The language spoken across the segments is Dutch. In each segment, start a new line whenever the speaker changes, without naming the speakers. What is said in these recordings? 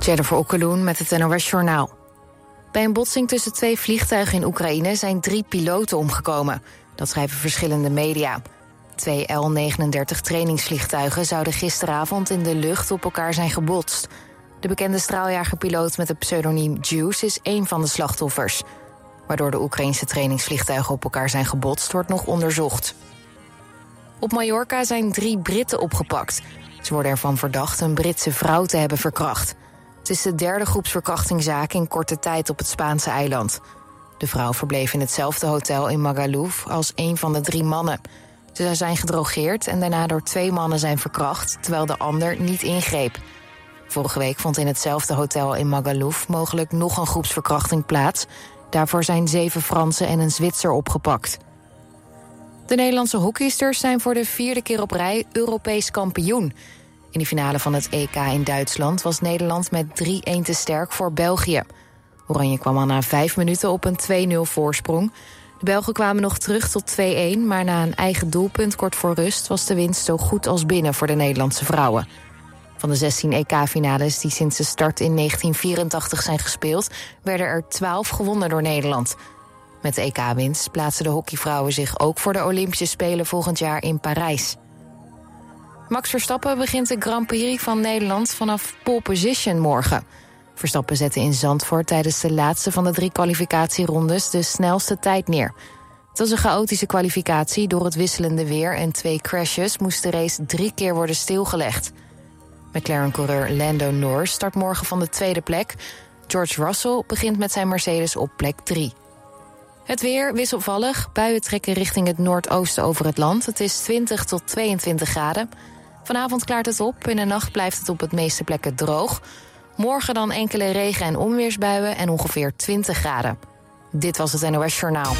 Jennifer Okkeloen met het NOS Journaal. Bij een botsing tussen twee vliegtuigen in Oekraïne zijn drie piloten omgekomen. Dat schrijven verschillende media. Twee L-39 trainingsvliegtuigen zouden gisteravond in de lucht op elkaar zijn gebotst. De bekende straaljagerpiloot met het pseudoniem Juice is één van de slachtoffers. Waardoor de Oekraïnse trainingsvliegtuigen op elkaar zijn gebotst, wordt nog onderzocht. Op Mallorca zijn drie Britten opgepakt. Ze worden ervan verdacht een Britse vrouw te hebben verkracht. Het is de derde groepsverkrachtingzaak in korte tijd op het Spaanse eiland. De vrouw verbleef in hetzelfde hotel in Magaluf als een van de drie mannen. Ze zijn gedrogeerd en daarna door twee mannen zijn verkracht, terwijl de ander niet ingreep. Vorige week vond in hetzelfde hotel in Magaluf mogelijk nog een groepsverkrachting plaats. Daarvoor zijn zeven Fransen en een Zwitser opgepakt. De Nederlandse hockeysters zijn voor de vierde keer op rij Europees kampioen. In de finale van het EK in Duitsland was Nederland met 3-1 te sterk voor België. Oranje kwam al na vijf minuten op een 2-0 voorsprong. De Belgen kwamen nog terug tot 2-1, maar na een eigen doelpunt kort voor rust... was de winst zo goed als binnen voor de Nederlandse vrouwen. Van de 16 EK-finales die sinds de start in 1984 zijn gespeeld... werden er 12 gewonnen door Nederland. Met de EK-winst plaatsen de hockeyvrouwen zich ook voor de Olympische Spelen volgend jaar in Parijs. Max Verstappen begint de Grand Prix van Nederland vanaf pole position morgen. Verstappen zette in Zandvoort tijdens de laatste van de drie kwalificatierondes de snelste tijd neer. Het was een chaotische kwalificatie. Door het wisselende weer en twee crashes moest de race drie keer worden stilgelegd. McLaren-coureur Lando Norris start morgen van de tweede plek. George Russell begint met zijn Mercedes op plek 3. Het weer wisselvallig. Buien trekken richting het noordoosten over het land. Het is 20 tot 22 graden. Vanavond klaart het op. In de nacht blijft het op het meeste plekken droog. Morgen dan enkele regen- en onweersbuien en ongeveer 20 graden. Dit was het NOS Journaal.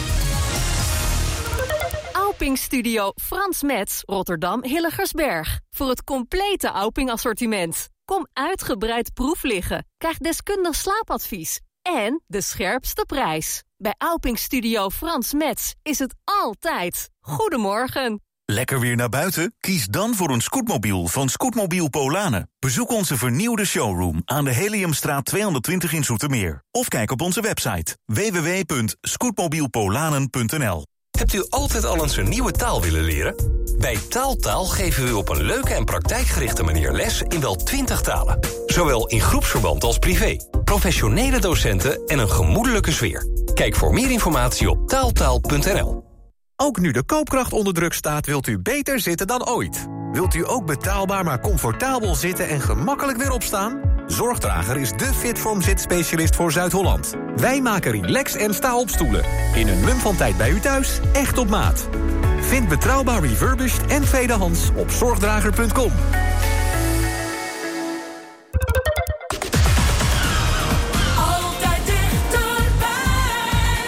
Auping Studio Frans Metz, Rotterdam Hilligersberg. Voor het complete Auping assortiment. Kom uitgebreid proef liggen. Krijg deskundig slaapadvies. En de scherpste prijs. Bij Auping Studio Frans Metz is het altijd. Goedemorgen.
Lekker weer naar buiten? Kies dan voor een scootmobiel van Scootmobiel Polanen. Bezoek onze vernieuwde showroom aan de Heliumstraat 220 in Zoetermeer. Of kijk op onze website www.scootmobielpolanen.nl
Hebt u altijd al eens een nieuwe taal willen leren? Bij Taaltaal geven we u op een leuke en praktijkgerichte manier les in wel 20 talen. Zowel in groepsverband als privé. Professionele docenten en een gemoedelijke sfeer. Kijk voor meer informatie op taaltaal.nl.
Ook nu de koopkracht onder druk staat, wilt u beter zitten dan ooit. Wilt u ook betaalbaar maar comfortabel zitten en gemakkelijk weer opstaan? Zorgdrager is de Fitform zitspecialist voor Zuid-Holland. Wij maken relax en sta op stoelen. In een mum van tijd bij u thuis, echt op maat. Vind betrouwbaar refurbished en tweedehands op zorgdrager.com.
Altijd dichterbij.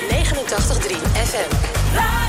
89.3 FM.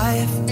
life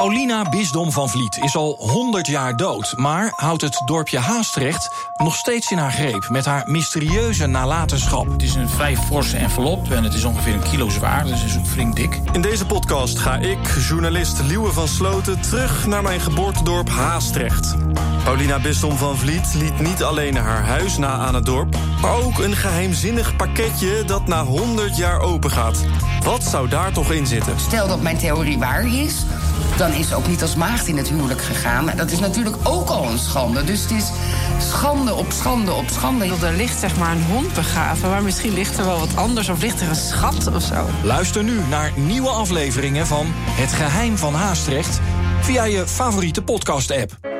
Paulina Bisdom van Vliet is al 100 jaar dood, maar houdt het dorpje Haastrecht nog steeds in haar greep met haar mysterieuze nalatenschap.
Het is een vrij forse envelop en het is ongeveer een kilo zwaar, dus het is ook flink dik.
In deze podcast ga ik, journalist Liewe van Sloten, terug naar mijn geboortedorp Haastrecht. Paulina Bisdom van Vliet liet niet alleen haar huis na aan het dorp, maar ook een geheimzinnig pakketje dat na 100 jaar open gaat. Wat zou daar toch in zitten?
Stel dat mijn theorie waar is, dan is ze ook niet als maagd in het huwelijk gegaan. Dat is natuurlijk ook al een schande. Dus het is schande op schande op schande.
Er ligt zeg maar een hond begraven, maar misschien ligt er wel wat anders of ligt er een schat of zo.
Luister nu naar nieuwe afleveringen van Het Geheim van Haastrecht via je favoriete podcast-app.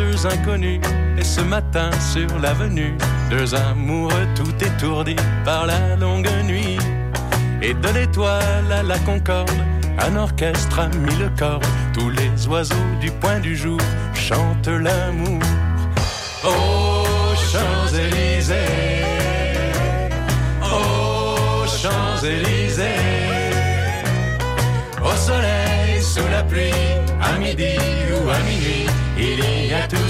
Deux inconnus, et ce matin sur l'avenue, deux amoureux tout étourdis par la longue nuit. Et de l'étoile à la concorde, un orchestre a mis le corps. Tous les oiseaux du point du jour chantent l'amour.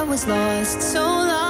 I was lost, so lost.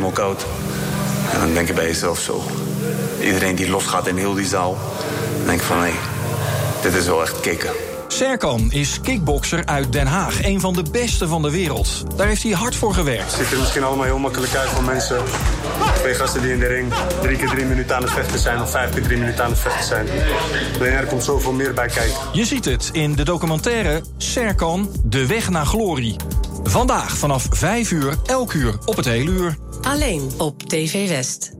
Knockout. En dan denk je bij jezelf zo. Iedereen die losgaat in heel die zaal. Dan denk ik van hé, dit is wel echt kicken.
Serkan is kickbokser uit Den Haag. Een van de beste van de wereld. Daar heeft hij hard voor gewerkt.
Het ziet er misschien allemaal heel makkelijk uit voor mensen. Twee gasten die in de ring drie keer drie minuten aan het vechten zijn... of vijf keer drie minuten aan het vechten zijn. Alleen er komt zoveel meer bij kijken.
Je ziet het in de documentaire Serkan, de weg naar glorie. Vandaag vanaf 5 uur, elk uur op het hele uur.
Alleen op TV West.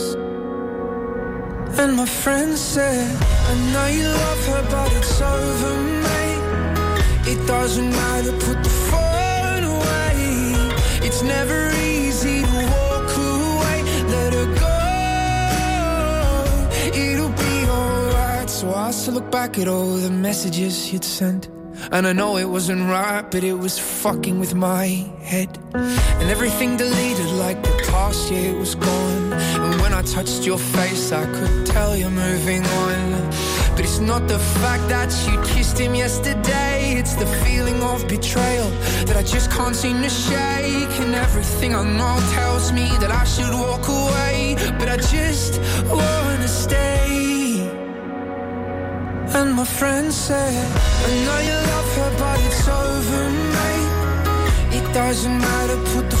And my friend said, I know you love her, but it's over, mate. It doesn't matter, put the phone away. It's never easy to walk away. Let her go. It'll be alright. So I still look back at all the messages you'd sent. And I know it wasn't right, but it was fucking with my head. And everything deleted like the past year was gone. And when I touched your face, I could tell you're moving on. But it's not the fact that you kissed him yesterday, it's the feeling of betrayal that I just can't seem to shake. And everything I know tells me that I should walk away, but I just wanna stay. And my friend said, I know you love her, but it's over, mate. It doesn't matter, put the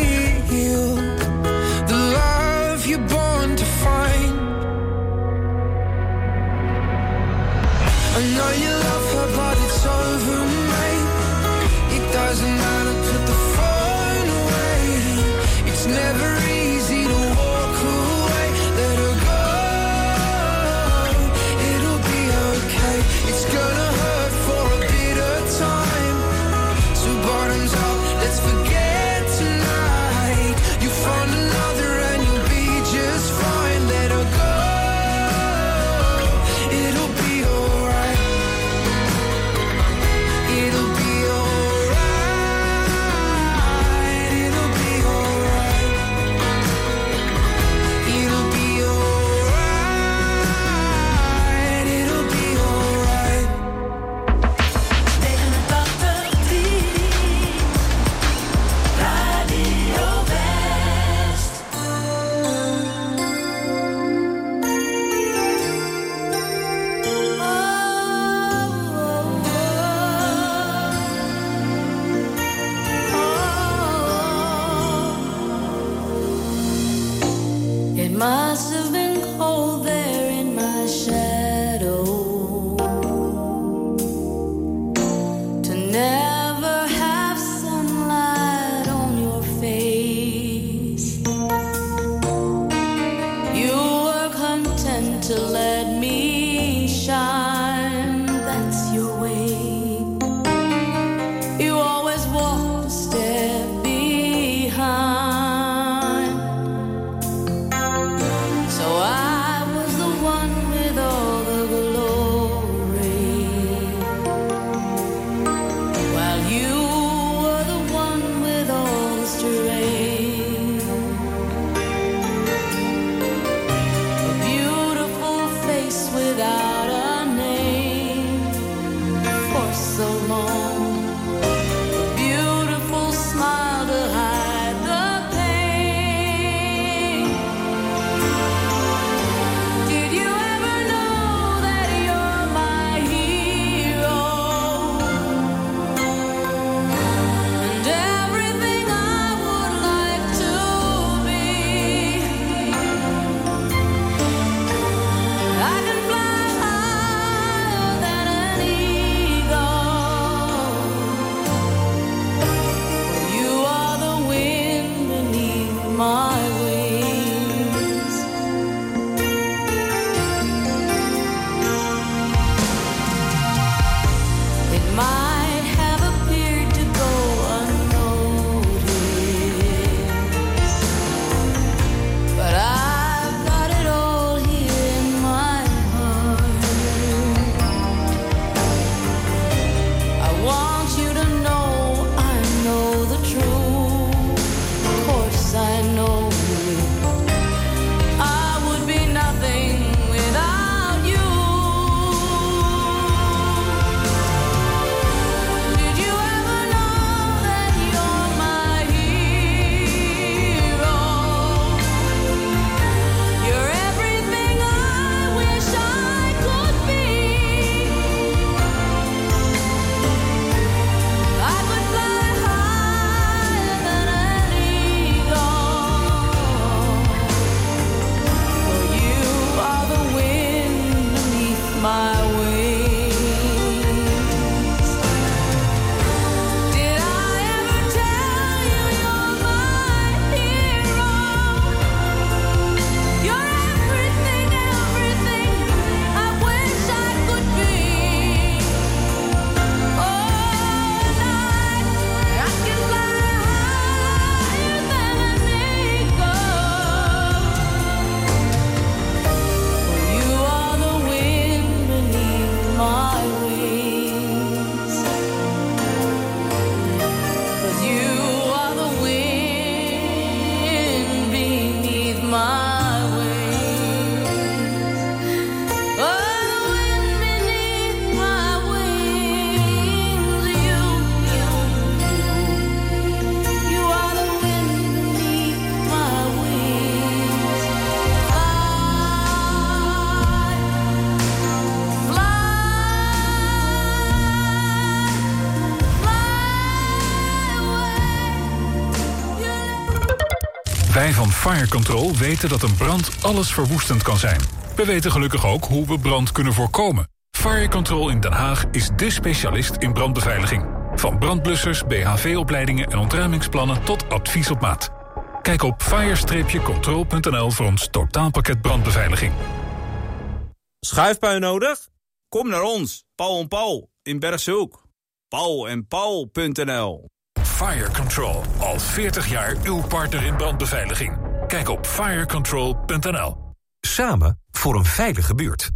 Fire Control weten dat een brand alles verwoestend kan zijn. We weten gelukkig ook hoe we brand kunnen voorkomen. Fire Control in Den Haag is dé specialist in brandbeveiliging. Van brandblussers, BHV-opleidingen en ontruimingsplannen tot advies op maat. Kijk op fire-control.nl voor ons totaalpakket brandbeveiliging.
Schuifpuin nodig? Kom naar ons, Paul en Paul in Bergshoek. Paul en Paul.nl
Fire Control, al 40 jaar uw partner in brandbeveiliging. Kijk op firecontrol.nl.
Samen voor een veilige buurt.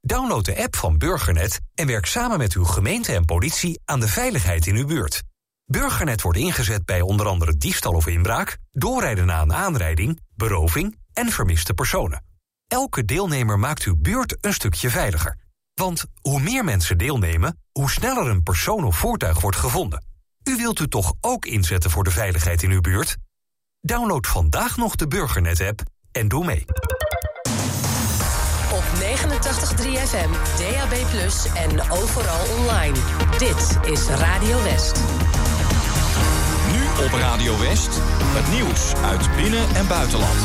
Download de app van Burgernet en werk samen met uw gemeente en politie aan de veiligheid in uw buurt. Burgernet wordt ingezet bij onder andere diefstal of inbraak, doorrijden na een aanrijding, beroving en vermiste personen. Elke deelnemer maakt uw buurt een stukje veiliger. Want hoe meer mensen deelnemen, hoe sneller een persoon of voertuig wordt gevonden. U wilt u toch ook inzetten voor de veiligheid in uw buurt? Download vandaag nog de Burgernet-app en doe mee.
Op 89.3 FM, DAB+, en overal online. Dit is Radio West.
Nu op Radio West, het nieuws uit binnen- en buitenland.